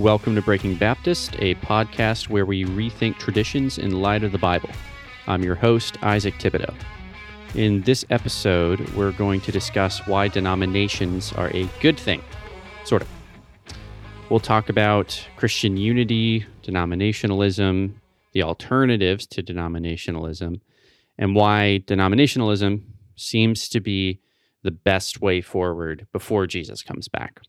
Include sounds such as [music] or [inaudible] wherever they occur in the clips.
Welcome to Breaking Baptist, a podcast where we rethink traditions in light of the Bible. I'm your host, Isaac Thibodeau. In this episode, we're going to discuss why denominations are a good thing, sort of. We'll talk about Christian unity, denominationalism, the alternatives to denominationalism, and why denominationalism seems to be the best way forward before Jesus comes back.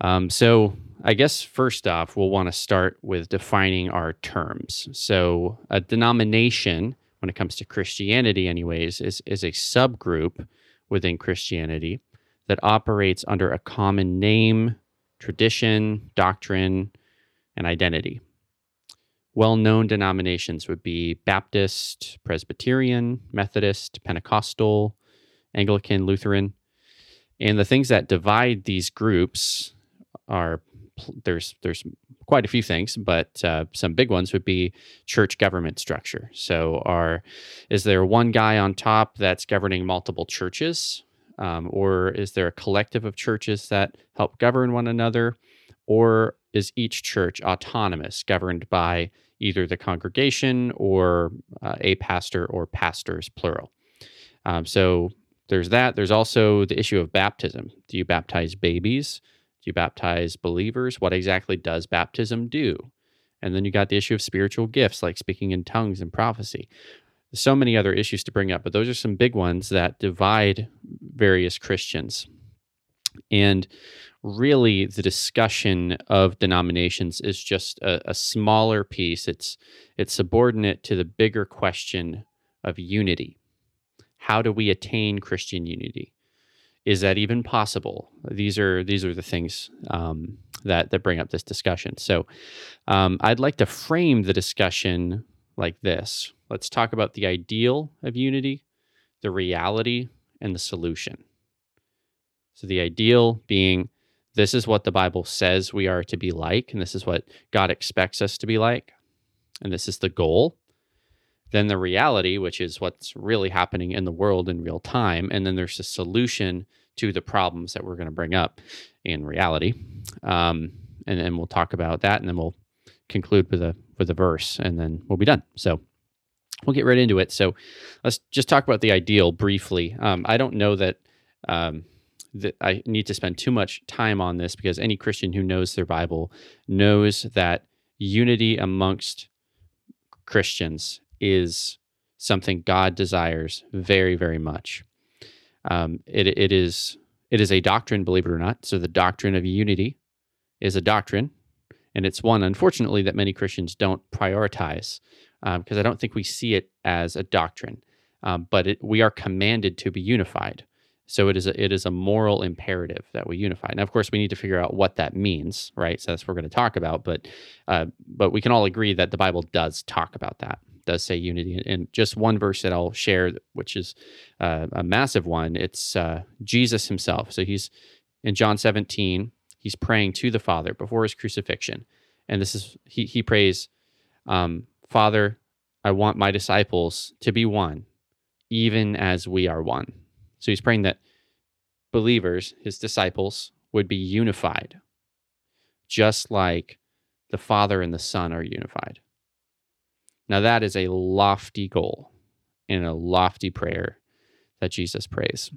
Um, so, I guess first off, we'll want to start with defining our terms. So, a denomination, when it comes to Christianity, anyways, is, is a subgroup within Christianity that operates under a common name, tradition, doctrine, and identity. Well known denominations would be Baptist, Presbyterian, Methodist, Pentecostal, Anglican, Lutheran. And the things that divide these groups are there's there's quite a few things, but uh, some big ones would be church government structure. So, are is there one guy on top that's governing multiple churches, um, or is there a collective of churches that help govern one another, or is each church autonomous, governed by either the congregation or uh, a pastor or pastors plural? Um, so there's that. There's also the issue of baptism. Do you baptize babies? Do you baptize believers? What exactly does baptism do? And then you got the issue of spiritual gifts like speaking in tongues and prophecy. So many other issues to bring up, but those are some big ones that divide various Christians. And really, the discussion of denominations is just a, a smaller piece. It's it's subordinate to the bigger question of unity. How do we attain Christian unity? Is that even possible? These are these are the things um, that that bring up this discussion. So um, I'd like to frame the discussion like this. Let's talk about the ideal of unity, the reality, and the solution. So the ideal being this is what the Bible says we are to be like, and this is what God expects us to be like, and this is the goal. Then the reality, which is what's really happening in the world in real time. And then there's a solution to the problems that we're going to bring up in reality. Um, and then we'll talk about that and then we'll conclude with a with a verse and then we'll be done. So we'll get right into it. So let's just talk about the ideal briefly. Um, I don't know that um, that I need to spend too much time on this because any Christian who knows their Bible knows that unity amongst Christians is something God desires very, very much. Um, it, it is it is a doctrine, believe it or not. So the doctrine of unity is a doctrine, and it's one, unfortunately, that many Christians don't prioritize because um, I don't think we see it as a doctrine. Um, but it, we are commanded to be unified. So it is a, it is a moral imperative that we unify. Now, of course, we need to figure out what that means, right? So that's what we're going to talk about. But uh, but we can all agree that the Bible does talk about that does say unity. And just one verse that I'll share, which is uh, a massive one, it's uh, Jesus himself. So he's in John 17, he's praying to the Father before his crucifixion. And this is, he, he prays, um, Father, I want my disciples to be one, even as we are one. So he's praying that believers, his disciples, would be unified, just like the Father and the Son are unified. Now, that is a lofty goal and a lofty prayer that Jesus prays.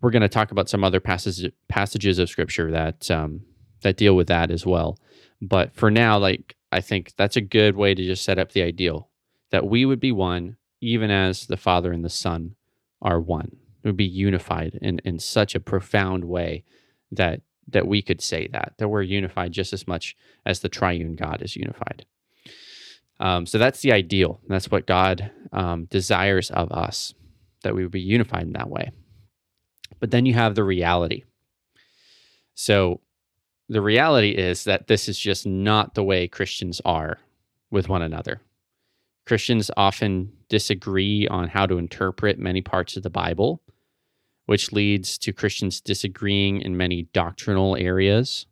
We're going to talk about some other passages passages of scripture that um, that deal with that as well. But for now, like I think that's a good way to just set up the ideal that we would be one, even as the Father and the Son are one. It would be unified in, in such a profound way that that we could say that that we're unified just as much as the triune God is unified. Um, so that's the ideal. That's what God um, desires of us, that we would be unified in that way. But then you have the reality. So the reality is that this is just not the way Christians are with one another. Christians often disagree on how to interpret many parts of the Bible, which leads to Christians disagreeing in many doctrinal areas,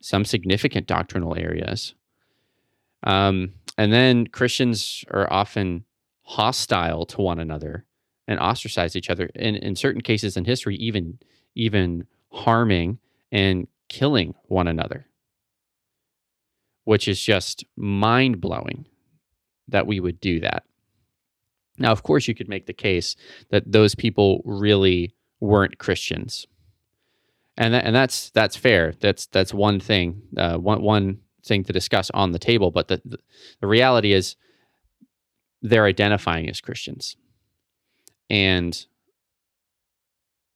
some significant doctrinal areas. Um, and then Christians are often hostile to one another and ostracize each other. And in certain cases in history, even even harming and killing one another which is just mind blowing that we would do that. Now, of course, you could make the case that those people really weren't Christians, and that, and that's that's fair. That's that's one thing, uh, one one thing to discuss on the table. But the, the the reality is, they're identifying as Christians, and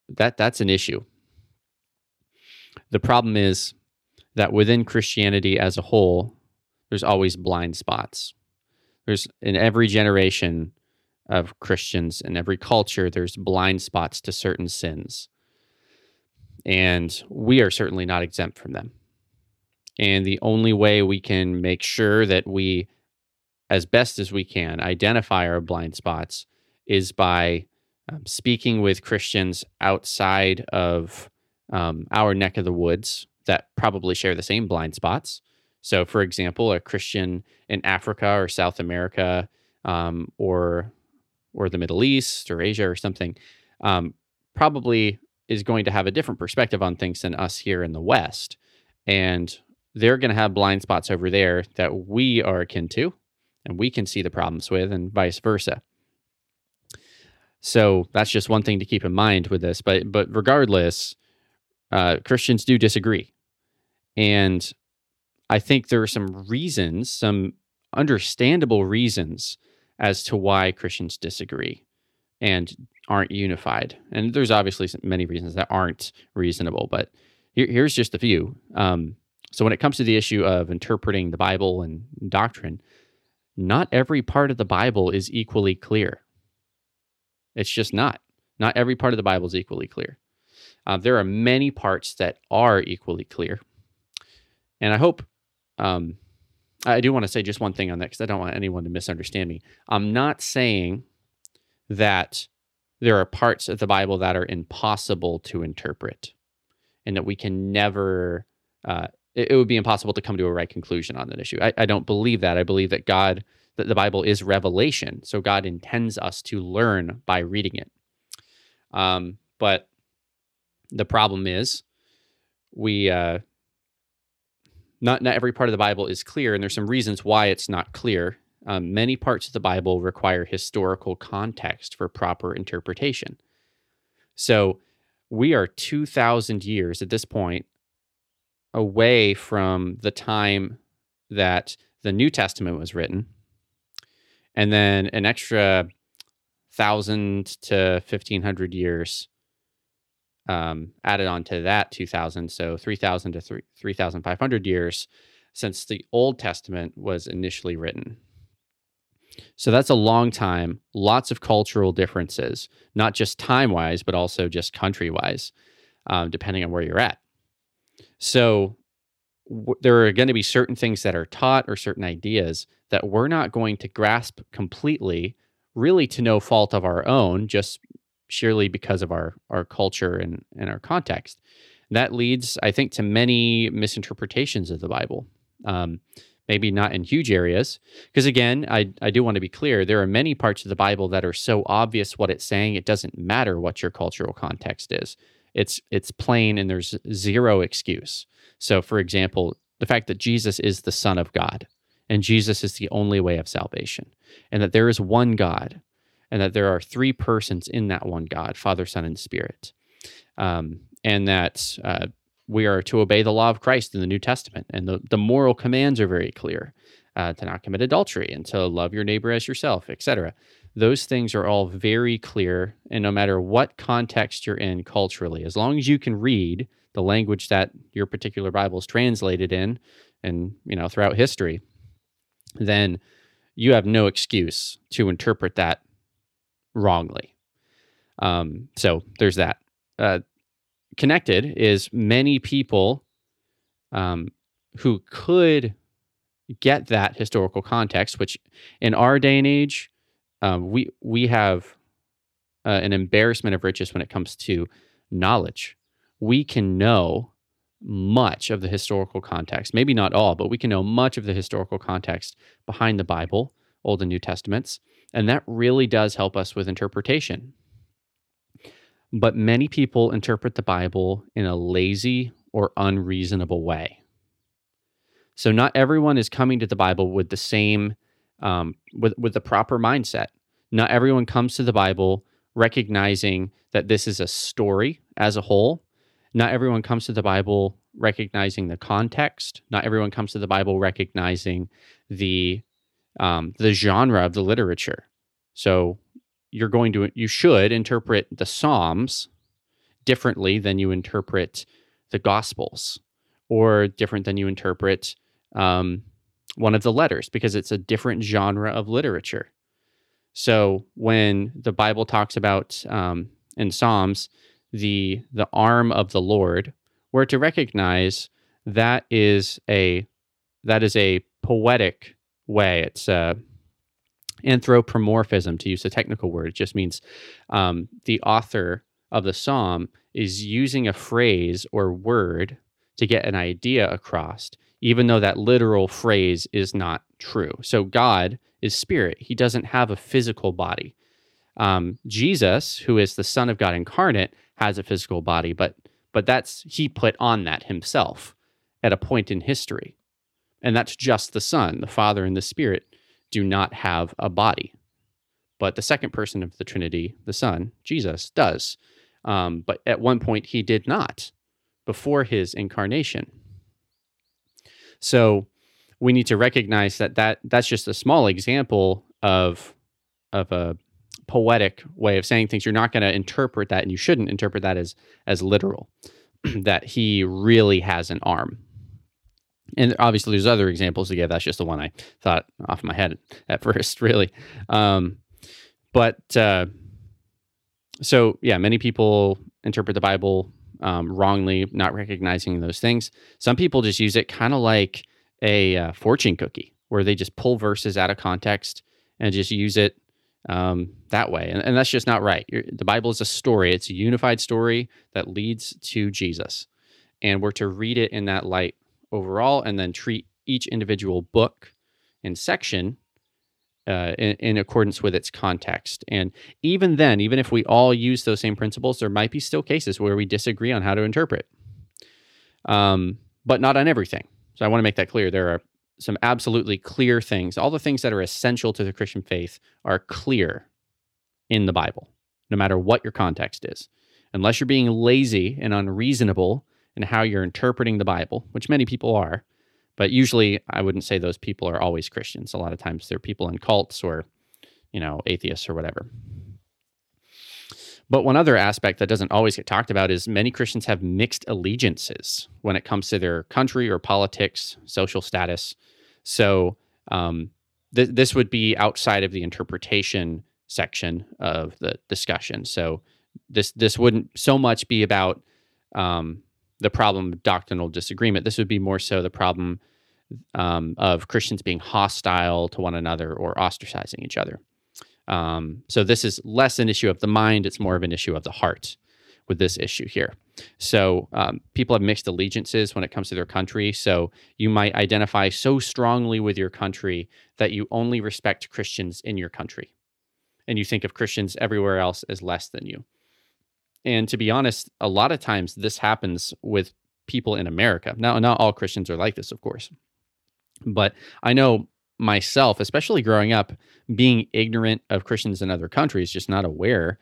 that that's an issue. The problem is that within Christianity as a whole, there's always blind spots. There's in every generation of Christians in every culture, there's blind spots to certain sins. And we are certainly not exempt from them. And the only way we can make sure that we, as best as we can, identify our blind spots is by um, speaking with Christians outside of um, our neck of the woods that probably share the same blind spots. So, for example, a Christian in Africa or South America um, or or the Middle East or Asia or something um, probably is going to have a different perspective on things than us here in the West, and they're going to have blind spots over there that we are akin to, and we can see the problems with, and vice versa. So that's just one thing to keep in mind with this. But but regardless, uh, Christians do disagree, and I think there are some reasons, some understandable reasons as to why Christians disagree and aren't unified. And there's obviously many reasons that aren't reasonable, but here, here's just a few. Um, so when it comes to the issue of interpreting the Bible and doctrine, not every part of the Bible is equally clear. It's just not. Not every part of the Bible is equally clear. Uh, there are many parts that are equally clear. And I hope, um, I do want to say just one thing on that because I don't want anyone to misunderstand me. I'm not saying that there are parts of the Bible that are impossible to interpret and that we can never, uh, it, it, would be impossible to come to a right conclusion on that issue. I, I don't believe that. I believe that God that the Bible is revelation. So God intends us to learn by reading it. Um, but the problem is we uh, not not every part of the Bible is clear, and there's some reasons why it's not clear. Um, many parts of the Bible require historical context for proper interpretation. So we are 2,000 years at this point away from the time that the New Testament was written and then an extra thousand to fifteen hundred years um, added on to that two thousand, so three thousand to three thousand five hundred years since the Old Testament was initially written. So that's a long time, lots of cultural differences, not just time wise, but also just country wise, um, depending on where you're at. So there are going to be certain things that are taught or certain ideas that we're not going to grasp completely, really to no fault of our own, just sheerly because of our our culture and, and our context. That leads, I think, to many misinterpretations of the Bible. Um, maybe not in huge areas, because again, I, I do want to be clear. There are many parts of the Bible that are so obvious what it's saying, it doesn't matter what your cultural context is. It's it's plain and there's zero excuse. So, for example, the fact that Jesus is the Son of God and Jesus is the only way of salvation, and that there is one God, and that there are three persons in that one God Father, Son, and Spirit. Um, and that uh, we are to obey the law of Christ in the New Testament. And the, the moral commands are very clear uh, to not commit adultery and to love your neighbor as yourself, etc. Those things are all very clear. And no matter what context you're in culturally, as long as you can read the language that your particular Bible is translated in and, you know, throughout history, then you have no excuse to interpret that wrongly. Um, so there's that. Uh, connected is many people um, who could get that historical context, which in our day and age, um, we we have uh, an embarrassment of riches when it comes to knowledge. We can know much of the historical context, maybe not all, but we can know much of the historical context behind the Bible, Old and New Testaments, and that really does help us with interpretation. But many people interpret the Bible in a lazy or unreasonable way. So not everyone is coming to the Bible with the same, um, with with the proper mindset. Not everyone comes to the Bible recognizing that this is a story as a whole. Not everyone comes to the Bible recognizing the context. Not everyone comes to the Bible recognizing the um, the genre of the literature. So you're going to you should interpret the Psalms differently than you interpret the Gospels, or different than you interpret um, one of the letters because it's a different genre of literature. So when the Bible talks about um, in Psalms the the arm of the Lord, we're to recognize that is a that is a poetic way. It's a anthropomorphism to use a technical word. It just means um, the author of the psalm is using a phrase or word to get an idea across even though that literal phrase is not true. So God is spirit, he doesn't have a physical body. Um, Jesus, who is the Son of God incarnate, has a physical body, but but that's he put on that himself at a point in history. And that's just the Son. The Father and the Spirit do not have a body. But the second person of the Trinity, the Son, Jesus, does. Um, but at one point he did not before his incarnation. So we need to recognize that, that that's just a small example of of a poetic way of saying things. You're not going to interpret that, and you shouldn't interpret that as as literal. [clears throat] that he really has an arm. And obviously, there's other examples to give. That's just the one I thought off my head [laughs] at first, really. Um, but uh, so, yeah, many people interpret the Bible um, wrongly, not recognizing those things. Some people just use it kind of like a uh, fortune cookie, where they just pull verses out of context and just use it um, that way. And, and, that's just not right. You're, the Bible is a story, it's a unified story that leads to Jesus. And we're to read it in that light overall and then treat each individual book and section uh, in, in, accordance with its context. And even then, even if we all use those same principles, there might be still cases where we disagree on how to interpret, um, but not on everything. So I want to make that clear. There are some absolutely clear things. All the things that are essential to the Christian faith are clear in the Bible, no matter what your context is. Unless you're being lazy and unreasonable in how you're interpreting the Bible, which many people are, but usually, I wouldn't say those people are always Christians. A lot of times they're people in cults or, you know, atheists or whatever. But one other aspect that doesn't always get talked about is many Christians have mixed allegiances when it comes to their country or politics, social status. So um, th- this would be outside of the interpretation section of the discussion. So this this wouldn't so much be about um, the problem of doctrinal disagreement. This would be more so the problem um, of Christians being hostile to one another or ostracizing each other. Um, so this is less an issue of the mind; it's more of an issue of the heart with this issue here. So um, people have mixed allegiances when it comes to their country. So you might identify so strongly with your country that you only respect Christians in your country, and you think of Christians everywhere else as less than you. And to be honest, a lot of times this happens with people in America. Now, not all Christians are like this, of course. But I know myself, especially growing up, being ignorant of Christians in other countries, just not aware.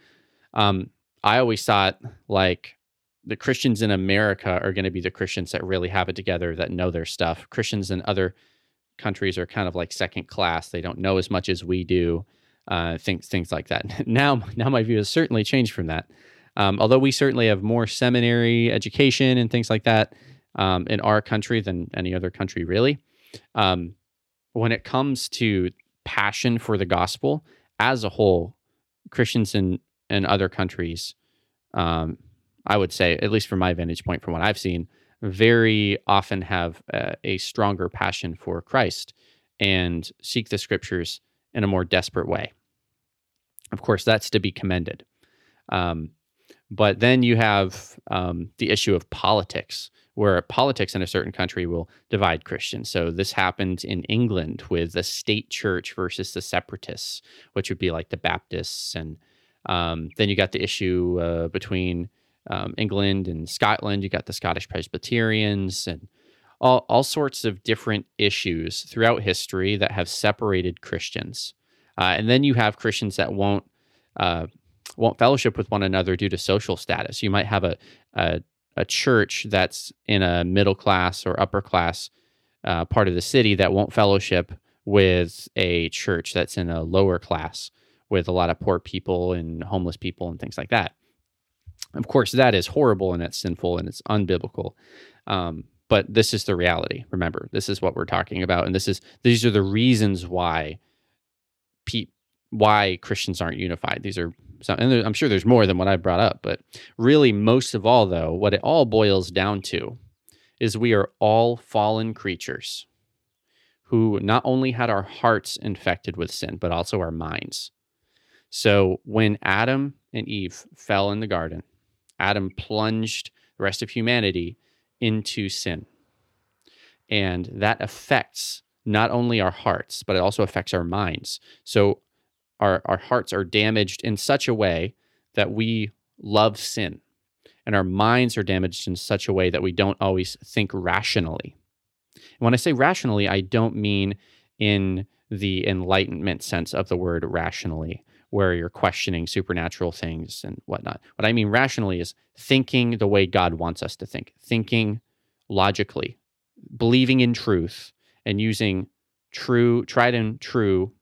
Um, I always thought like the Christians in America are going to be the Christians that really have it together, that know their stuff. Christians in other countries are kind of like second class; they don't know as much as we do. Uh, things things like that. [laughs] Now, now my view has certainly changed from that. Um, although we certainly have more seminary education and things like that um, in our country than any other country, really. Um, when it comes to passion for the gospel as a whole, Christians in, in other countries, um, I would say, at least from my vantage point, from what I've seen, very often have a, a stronger passion for Christ and seek the scriptures in a more desperate way. Of course, that's to be commended. Um, but then you have um, the issue of politics, where politics in a certain country will divide Christians. So this happened in England with the state church versus the separatists, which would be like the Baptists. And um, then you got the issue uh, between um, England and Scotland. You got the Scottish Presbyterians and all, all sorts of different issues throughout history that have separated Christians. Uh, and then you have Christians that won't uh, fellowship with one another due to social status. You might have a, a, a church that's in a middle class or upper class uh, part of the city that won't fellowship with a church that's in a lower class with a lot of poor people and homeless people and things like that. Of course, that is horrible and it's sinful and it's unbiblical. Um, but this is the reality. Remember, this is what we're talking about, and this is these are the reasons why pe- why Christians aren't unified. These are some, and I'm sure there's more than what I brought up, but really, most of all, though, what it all boils down to is we are all fallen creatures who not only had our hearts infected with sin, but also our minds. So when Adam and Eve fell in the garden, Adam plunged the rest of humanity into sin. And that affects not only our hearts, but it also affects our minds. So our, our hearts are damaged in such a way that we love sin. And our minds are damaged in such a way that we don't always think rationally. And when I say rationally, I don't mean in the enlightenment sense of the word rationally, where you're questioning supernatural things and whatnot. What I mean rationally is thinking the way God wants us to think, thinking logically, believing in truth, and using true, tried and true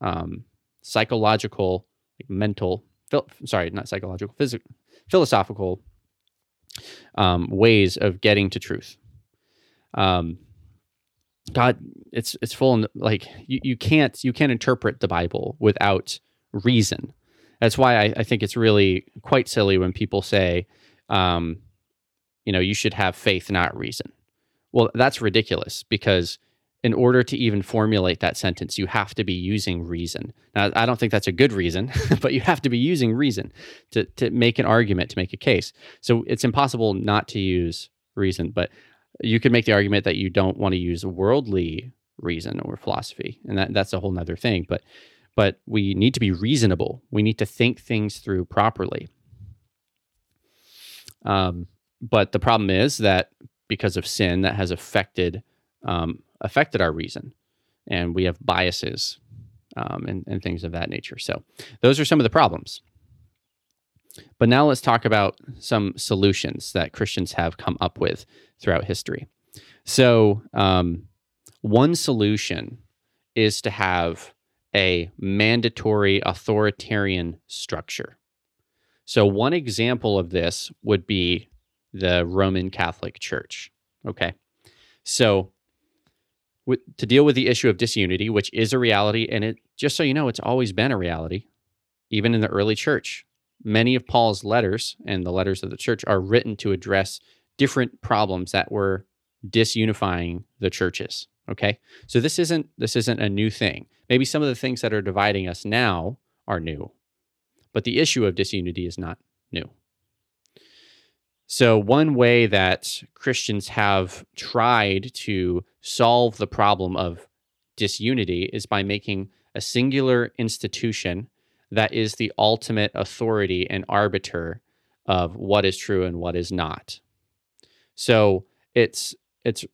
um, psychological, like mental, phil- sorry, not psychological, physical, philosophical um, ways of getting to truth. Um, God, it's it's full of like you, you can't you can't interpret the Bible without reason. That's why I, I think it's really quite silly when people say, um, you know, you should have faith, not reason. Well, that's ridiculous because in order to even formulate that sentence, you have to be using reason. Now, I don't think that's a good reason, [laughs] but you have to be using reason to, to make an argument, to make a case. So it's impossible not to use reason, but you could make the argument that you don't want to use worldly reason or philosophy, and that, that's a whole nother thing. But but we need to be reasonable. We need to think things through properly. Um, but the problem is that because of sin, that has affected um, affected our reason, and we have biases um, and, and things of that nature. So those are some of the problems. But now let's talk about some solutions that Christians have come up with throughout history. So, um, one solution is to have a mandatory authoritarian structure. So, one example of this would be the Roman Catholic Church. Okay. So, with, to deal with the issue of disunity, which is a reality, and it just so you know, it's always been a reality, even in the early church. Many of Paul's letters and the letters of the church are written to address different problems that were disunifying the churches. Okay. So this isn't this isn't a new thing. Maybe some of the things that are dividing us now are new, but the issue of disunity is not new. So, one way that Christians have tried to solve the problem of disunity is by making a singular institution that is the ultimate authority and arbiter of what is true and what is not. So, it's it's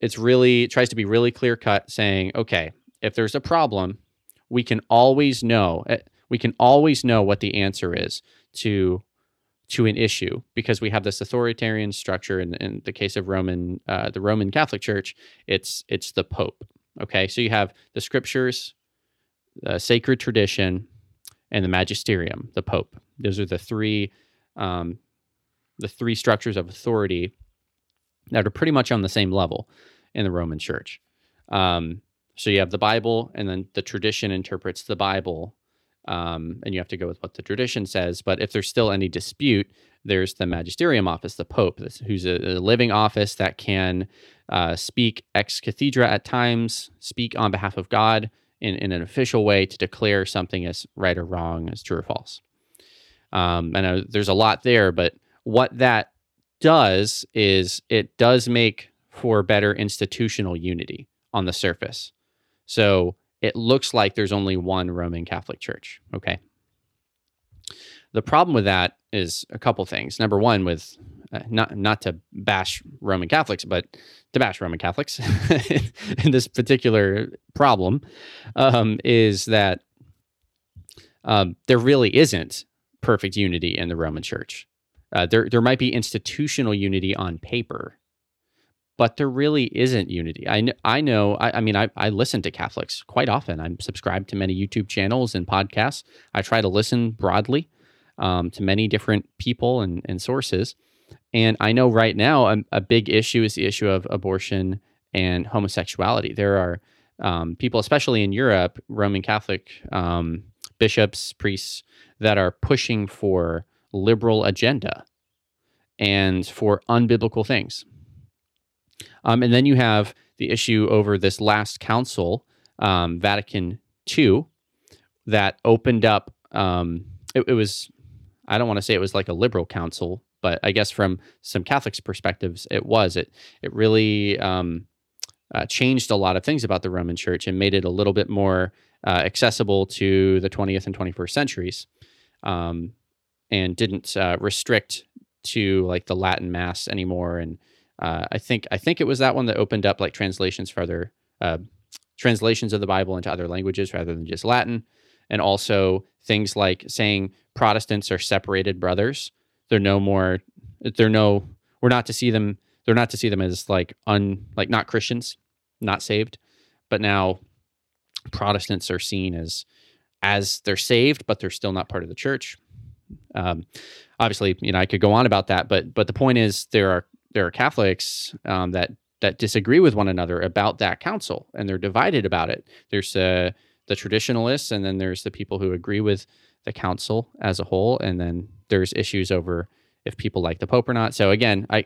it's really it tries to be really clear cut saying okay if there's a problem we can always know eh, we can always know what the answer is to to an issue because we have this authoritarian structure in, in the case of roman uh, the roman catholic church it's it's the pope okay so you have the scriptures the sacred tradition and the magisterium the pope those are the three um, the three structures of authority that are pretty much on the same level in the Roman Church. Um, so you have the Bible, and then the tradition interprets the Bible, um, and you have to go with what the tradition says. But if there's still any dispute, there's the magisterium office, the Pope, who's a, a living office that can uh, speak ex cathedra at times, speak on behalf of God in, in an official way to declare something as right or wrong, as true or false. Um, and uh, there's a lot there, but what that does is it does make for better institutional unity on the surface. So it looks like there's only one Roman Catholic Church. Okay. The problem with that is a couple things. Number one, with uh, not not to bash Roman Catholics, but to bash Roman Catholics [laughs] in this particular problem um, is that um, there really isn't perfect unity in the Roman Church. Uh, there there might be institutional unity on paper, but there really isn't unity. I, kn- I know, I, I mean, I, I listen to Catholics quite often. I'm subscribed to many YouTube channels and podcasts. I try to listen broadly um, to many different people and, and sources. And I know right now a, a, big issue is the issue of abortion and homosexuality. There are um, people, especially in Europe, Roman Catholic um, bishops, priests, that are pushing for liberal agenda and for unbiblical things. Um, and then you have the issue over this last council, um, Vatican II, that opened up. Um, it, it, was, I don't want to say it was like a liberal council, but I guess from some Catholics' perspectives, it was. It it really um, uh, changed a lot of things about the Roman Church and made it a little bit more uh, accessible to the 20th and 21st centuries, um, and didn't uh, restrict to like the Latin Mass anymore and uh, I think I think it was that one that opened up like translations for other uh, translations of the Bible into other languages rather than just Latin, and also things like saying Protestants are separated brothers. They're no more. They're no. We're not to see them. They're not to see them as like un like not Christians, not saved, but now Protestants are seen as as they're saved, but they're still not part of the church. Um, obviously, you know, I could go on about that, but but the point is there are there are Catholics um, that that disagree with one another about that council, and they're divided about it. There's uh, the traditionalists, and then there's the people who agree with the council as a whole, and then there's issues over if people like the Pope or not. So again, I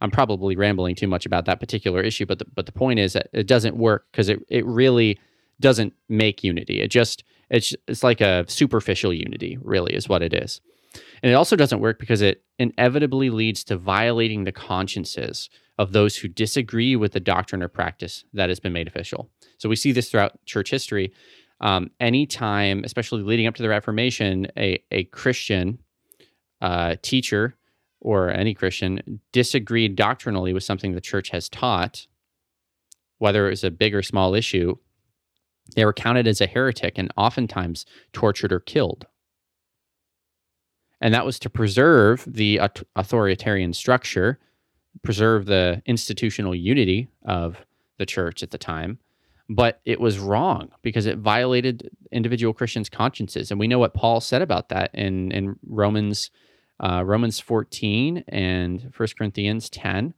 I'm probably rambling too much about that particular issue, but the, but the point is that it doesn't work because it it really doesn't make unity. It just it's it's like a superficial unity, really, is what it is. And it also doesn't work because it inevitably leads to violating the consciences of those who disagree with the doctrine or practice that has been made official. So we see this throughout church history. Um, anytime, especially leading up to the Reformation, a, a Christian uh, teacher or any Christian disagreed doctrinally with something the church has taught, whether it was a big or small issue, they were counted as a heretic and oftentimes tortured or killed and that was to preserve the authoritarian structure, preserve the institutional unity of the church at the time. But it was wrong because it violated individual Christians' consciences, and we know what Paul said about that in in Romans uh, Romans 14 and 1 Corinthians 10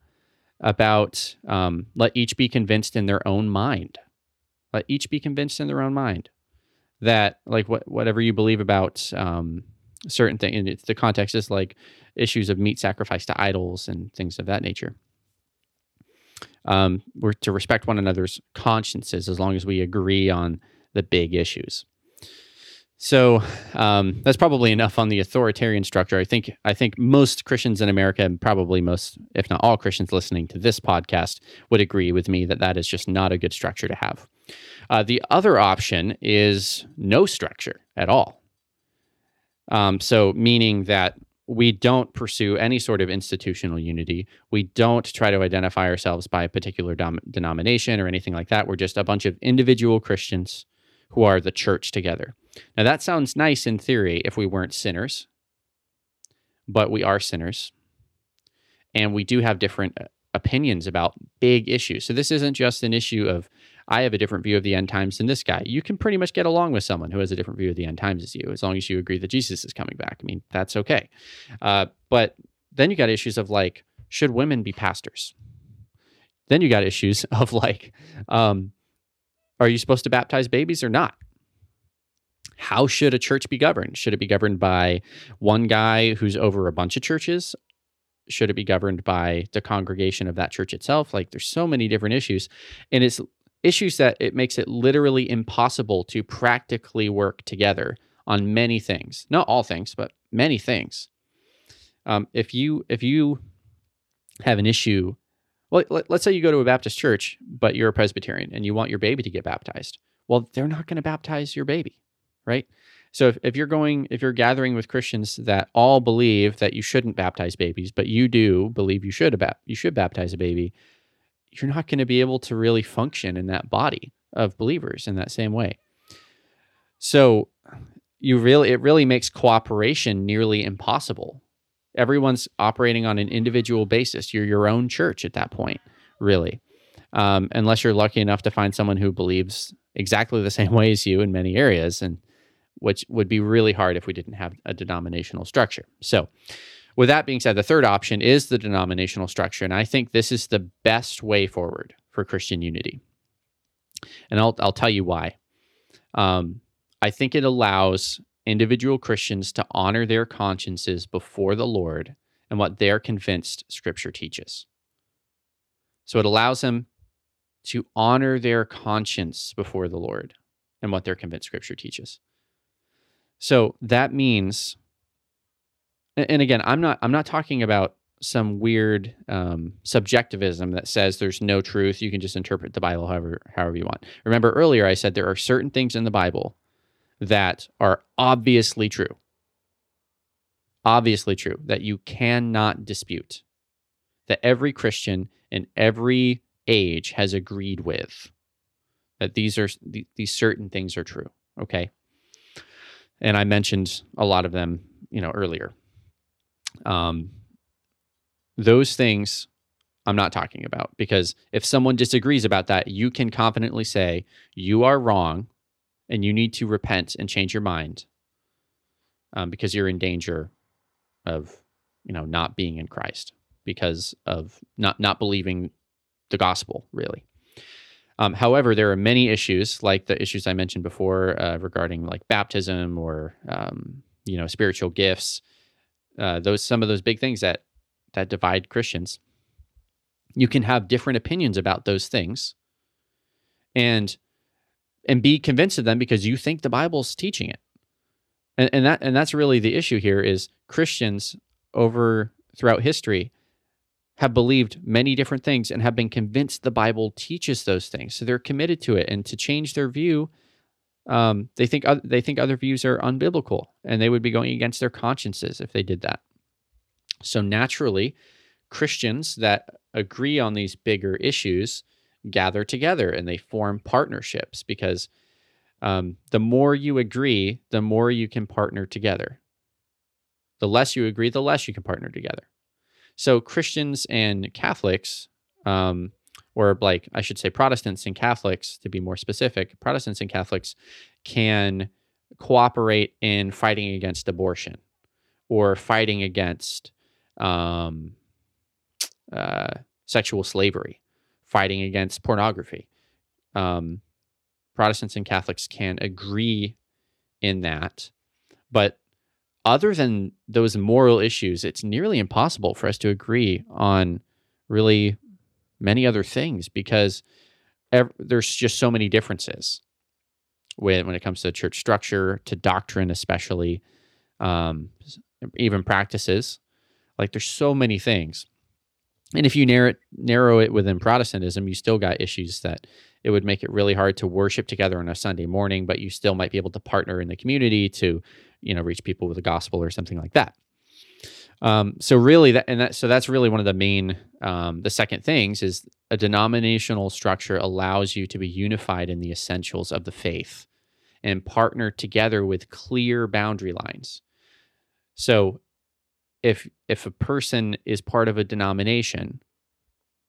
about um, let each be convinced in their own mind. Let each be convinced in their own mind that like what whatever you believe about um, certain thing and it's the context is like issues of meat sacrifice to idols and things of that nature um, we're to respect one another's consciences as long as we agree on the big issues so um, that's probably enough on the authoritarian structure. I think I think most Christians in America, and probably most, if not all Christians listening to this podcast, would agree with me that that is just not a good structure to have. Uh, the other option is no structure at all. Um, so, meaning that we don't pursue any sort of institutional unity. We don't try to identify ourselves by a particular dom- denomination or anything like that. We're just a bunch of individual Christians who are the church together. Now, that sounds nice in theory if we weren't sinners, but we are sinners. And we do have different uh, opinions about big issues. So, this isn't just an issue of I have a different view of the end times than this guy. You can pretty much get along with someone who has a different view of the end times as you, as long as you agree that Jesus is coming back. I mean, that's okay. Uh, but then you got issues of like, should women be pastors? Then you got issues [laughs] of like, um, are you supposed to baptize babies or not? How should a church be governed? Should it be governed by one guy who's over a bunch of churches? Should it be governed by the congregation of that church itself? Like, there's so many different issues. And it's issues that it makes it literally impossible to practically work together on many things. Not all things, but many things. Um, if you if you have an issue, well, let, let's say you go to a Baptist church, but you're a Presbyterian and you want your baby to get baptized. Well, they're not going to baptize your baby, right? So if, if you're going, if you're gathering with Christians that all believe that you shouldn't baptize babies, but you do believe you should about you should baptize a baby, you're not going to be able to really function in that body of believers in that same way. So you really it really makes cooperation nearly impossible. Everyone's operating on an individual basis. You're your own church at that point, really. Um, unless you're lucky enough to find someone who believes exactly the [laughs] same way as you in many areas, and which would be really hard if we didn't have a denominational structure. So, with that being said, the third option is the denominational structure. And I think this is the best way forward for Christian unity. And I'll, I'll tell you why. Um, I think it allows individual Christians to honor their consciences before the Lord and what they're convinced Scripture teaches. So it allows them to honor their conscience before the Lord and what they're convinced Scripture teaches. So that means, and again, I'm not I'm not talking about some weird um, subjectivism that says there's no truth. You can just interpret the Bible however however you want. Remember earlier I said there are certain things in the Bible that are obviously true. Obviously true that you cannot dispute. That every Christian in every age has agreed with. That these are these certain things are true. Okay and I mentioned a lot of them, you know, earlier. Um, those things I'm not talking about because if someone disagrees about that, you can confidently say you are wrong, and you need to repent and change your mind um, because you're in danger of, you know, not being in Christ because of not not believing the gospel really. Um, however, there are many issues, like the issues I mentioned before, uh, regarding like baptism or um, you know spiritual gifts. Uh, those some of those big things that that divide Christians. You can have different opinions about those things, and and be convinced of them because you think the Bible's teaching it. And, and that and that's really the issue here is Christians over throughout history have believed many different things and have been convinced the Bible teaches those things. So they're committed to it. And to change their view, um, they think they think other views are unbiblical, and they would be going against their consciences if they did that. So naturally, Christians that agree on these bigger issues gather together and they form partnerships because um, the more you agree, the more you can partner together. The less you agree, the less you can partner together. So Christians and Catholics, um, or like I should say Protestants and Catholics to be more specific, Protestants and Catholics can cooperate in fighting against abortion or fighting against um, uh, sexual slavery, fighting against pornography. Um, Protestants and Catholics can agree in that, but other than those moral issues, it's nearly impossible for us to agree on really many other things because ev- there's just so many differences when, when it comes to church structure, to doctrine, especially, um, even practices. Like there's so many things. And if you narrow it, narrow it within Protestantism, you still got issues that it would make it really hard to worship together on a Sunday morning, but you still might be able to partner in the community to you know reach people with the gospel or something like that um, so really that and that so that's really one of the main um, the second things is a denominational structure allows you to be unified in the essentials of the faith and partner together with clear boundary lines. So if if a person is part of a denomination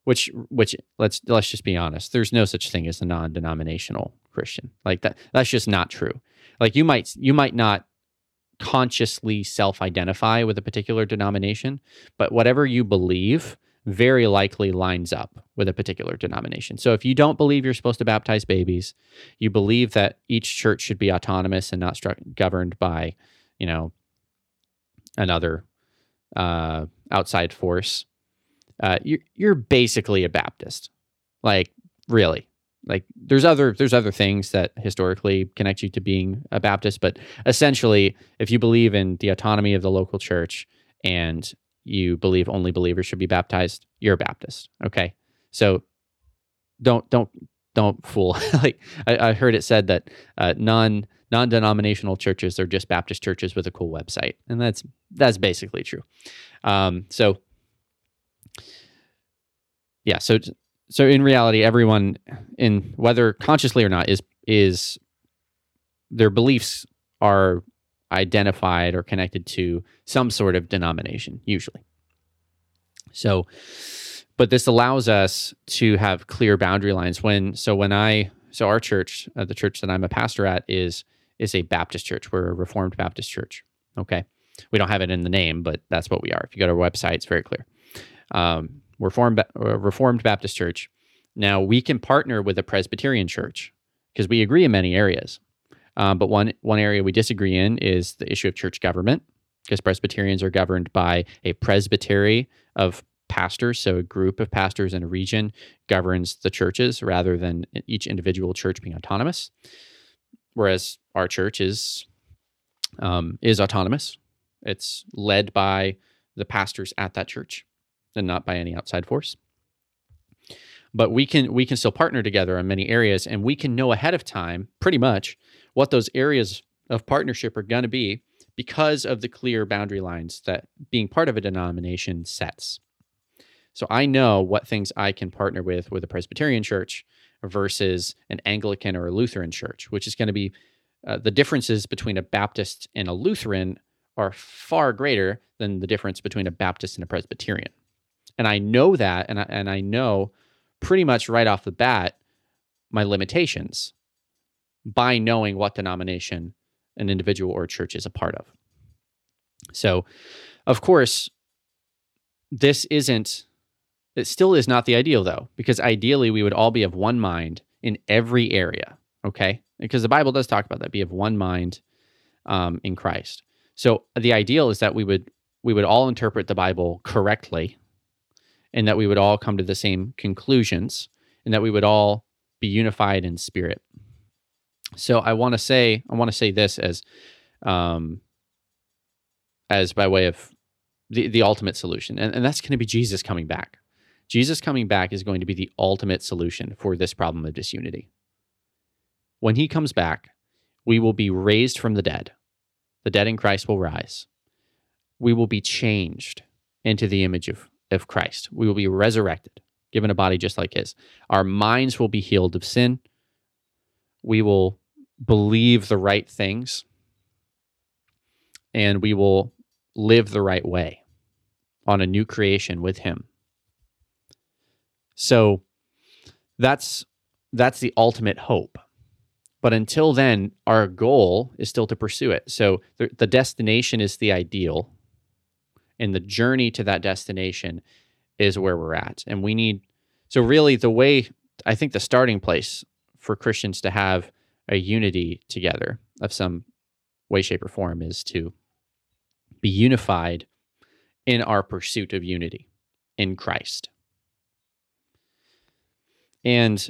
which which let's let's just be honest there's no such thing as a non-denominational christian. Like that that's just not true. Like you might you might not consciously self identify with a particular denomination, but whatever you believe very likely lines up with a particular denomination. So if you don't believe you're supposed to baptize babies, you believe that each church should be autonomous and not stru- governed by, you know, another uh, outside force, uh, you're, you're basically a Baptist. Like, really like there's other there's other things that historically connect you to being a Baptist, but essentially, if you believe in the autonomy of the local church and you believe only believers should be baptized, you're a Baptist. Okay, so don't don't don't fool. [laughs] like I, I, heard it said that uh, non non denominational churches are just Baptist churches with a cool website, and that's that's basically true. Um, so yeah, so so in reality, everyone in whether consciously or not is is their beliefs are identified or connected to some sort of denomination usually. So but this allows us to have clear boundary lines when so when I so our church, uh, the church that I'm a pastor at is is a Baptist church. We're a Reformed Baptist church. Okay. We don't have it in the name, but that's what we are. If you go to our website, it's very clear. Um, Reformed, uh, Reformed Baptist church. Now we can partner with a Presbyterian church because we agree in many areas. Um, but one one area we disagree in is the issue of church government because Presbyterians are governed by a presbytery of pastors. So a group of pastors in a region governs the churches rather than each individual church being autonomous. Whereas our church is um, is autonomous. It's led by the pastors at that church and not by any outside force. But we can we can still partner together in many areas and we can know ahead of time pretty much what those areas of partnership are going to be because of the clear boundary lines that being part of a denomination sets. So I know what things I can partner with with a Presbyterian church versus an Anglican or a Lutheran church, which is going to be uh, the differences between a Baptist and a Lutheran are far greater than the difference between a Baptist and a Presbyterian. And I know that, and I, and I know pretty much right off the bat my limitations by knowing what denomination an individual or church is a part of. So, of course, this isn't it still is not the ideal, though, because ideally we would all be of one mind in every area. Okay. Because the Bible does talk about that, be of one mind um, in Christ. So the ideal is that we would we would all interpret the Bible correctly and that we would all come to the same conclusions and that we would all be unified in spirit. So I want to say I want to say this as um as by way of the, the ultimate solution. And, and that's going to be Jesus coming back. Jesus coming back is going to be the ultimate solution for this problem of disunity. When he comes back, we will be raised from the dead. The dead in Christ will rise. We will be changed into the image of, of Christ. We will be resurrected, given a body just like his. Our minds will be healed of sin. We will believe the right things. And we will live the right way on a new creation with him so that's that's the ultimate hope. But until then, our goal is still to pursue it. So the, the destination is the ideal, and the journey to that destination is where we're at. And we need so really the way I think the starting place for Christians to have a unity together of some way, shape, or form is to be unified in our pursuit of unity in Christ. And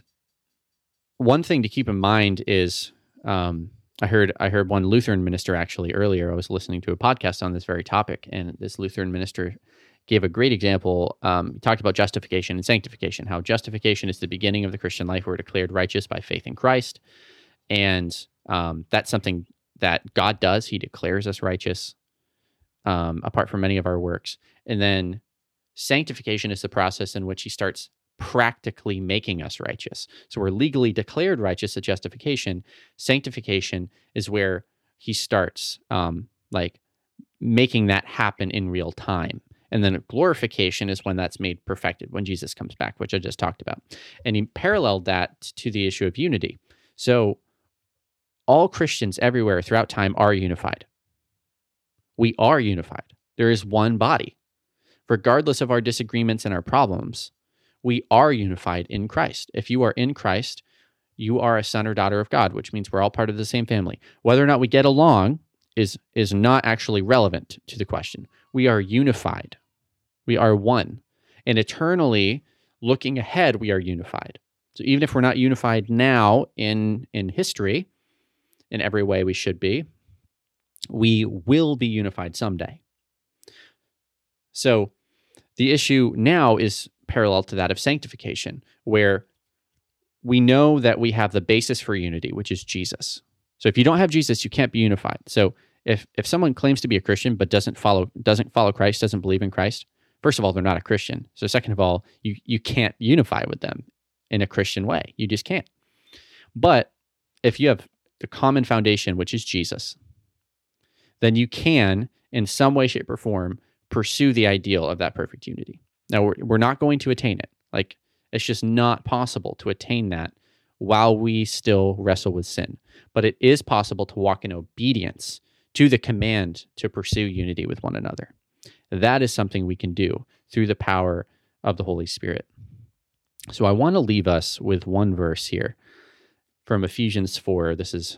one thing to keep in mind is um, I heard I heard one Lutheran minister actually earlier. I was listening to a podcast on this very topic, and this Lutheran minister gave a great example. Um, he talked about justification and sanctification. How justification is the beginning of the Christian life. We're declared righteous by faith in Christ, and um, that's something that God does. He declares us righteous, um, apart from many of our works. And then sanctification is the process in which He starts practically making us righteous. So we're legally declared righteous at justification. Sanctification is where he starts um, like making that happen in real time. And then glorification is when that's made perfected, when Jesus comes back, which I just talked about. And he paralleled that to the issue of unity. So all Christians everywhere throughout time are unified. We are unified. There is one body. Regardless of our disagreements and our problems, we are unified in Christ. If you are in Christ, you are a son or daughter of God, which means we're all part of the same family. Whether or not we get along is is not actually relevant to the question. We are unified. We are one. And eternally looking ahead, we are unified. So even if we're not unified now in in history in every way we should be, we will be unified someday. So the issue now is parallel to that of sanctification, where we know that we have the basis for unity, which is Jesus. So if you don't have Jesus, you can't be unified. So if if someone claims to be a Christian but doesn't follow doesn't follow Christ, doesn't believe in Christ, first of all, they're not a Christian. So second of all, you you can't unify with them in a Christian way. You just can't. But if you have the common foundation, which is Jesus, then you can, in some way, shape, or form, pursue the ideal of that perfect unity. Now, we're, we're not going to attain it. Like, it's just not possible to attain that while we still wrestle with sin. But it is possible to walk in obedience to the command to pursue unity with one another. That is something we can do through the power of the Holy Spirit. So I want to leave us with one verse here from Ephesians 4. This is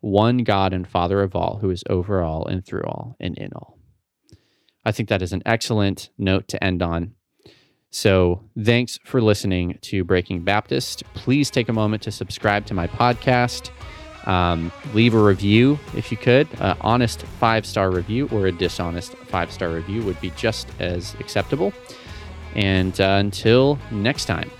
one God and Father of all, who is over all and through all and in all. I think that is an excellent note to end on. So, thanks for listening to Breaking Baptist. Please take a moment to subscribe to my podcast. Um, leave a review if you could. An honest five star review or a dishonest five star review would be just as acceptable. And uh, until next time.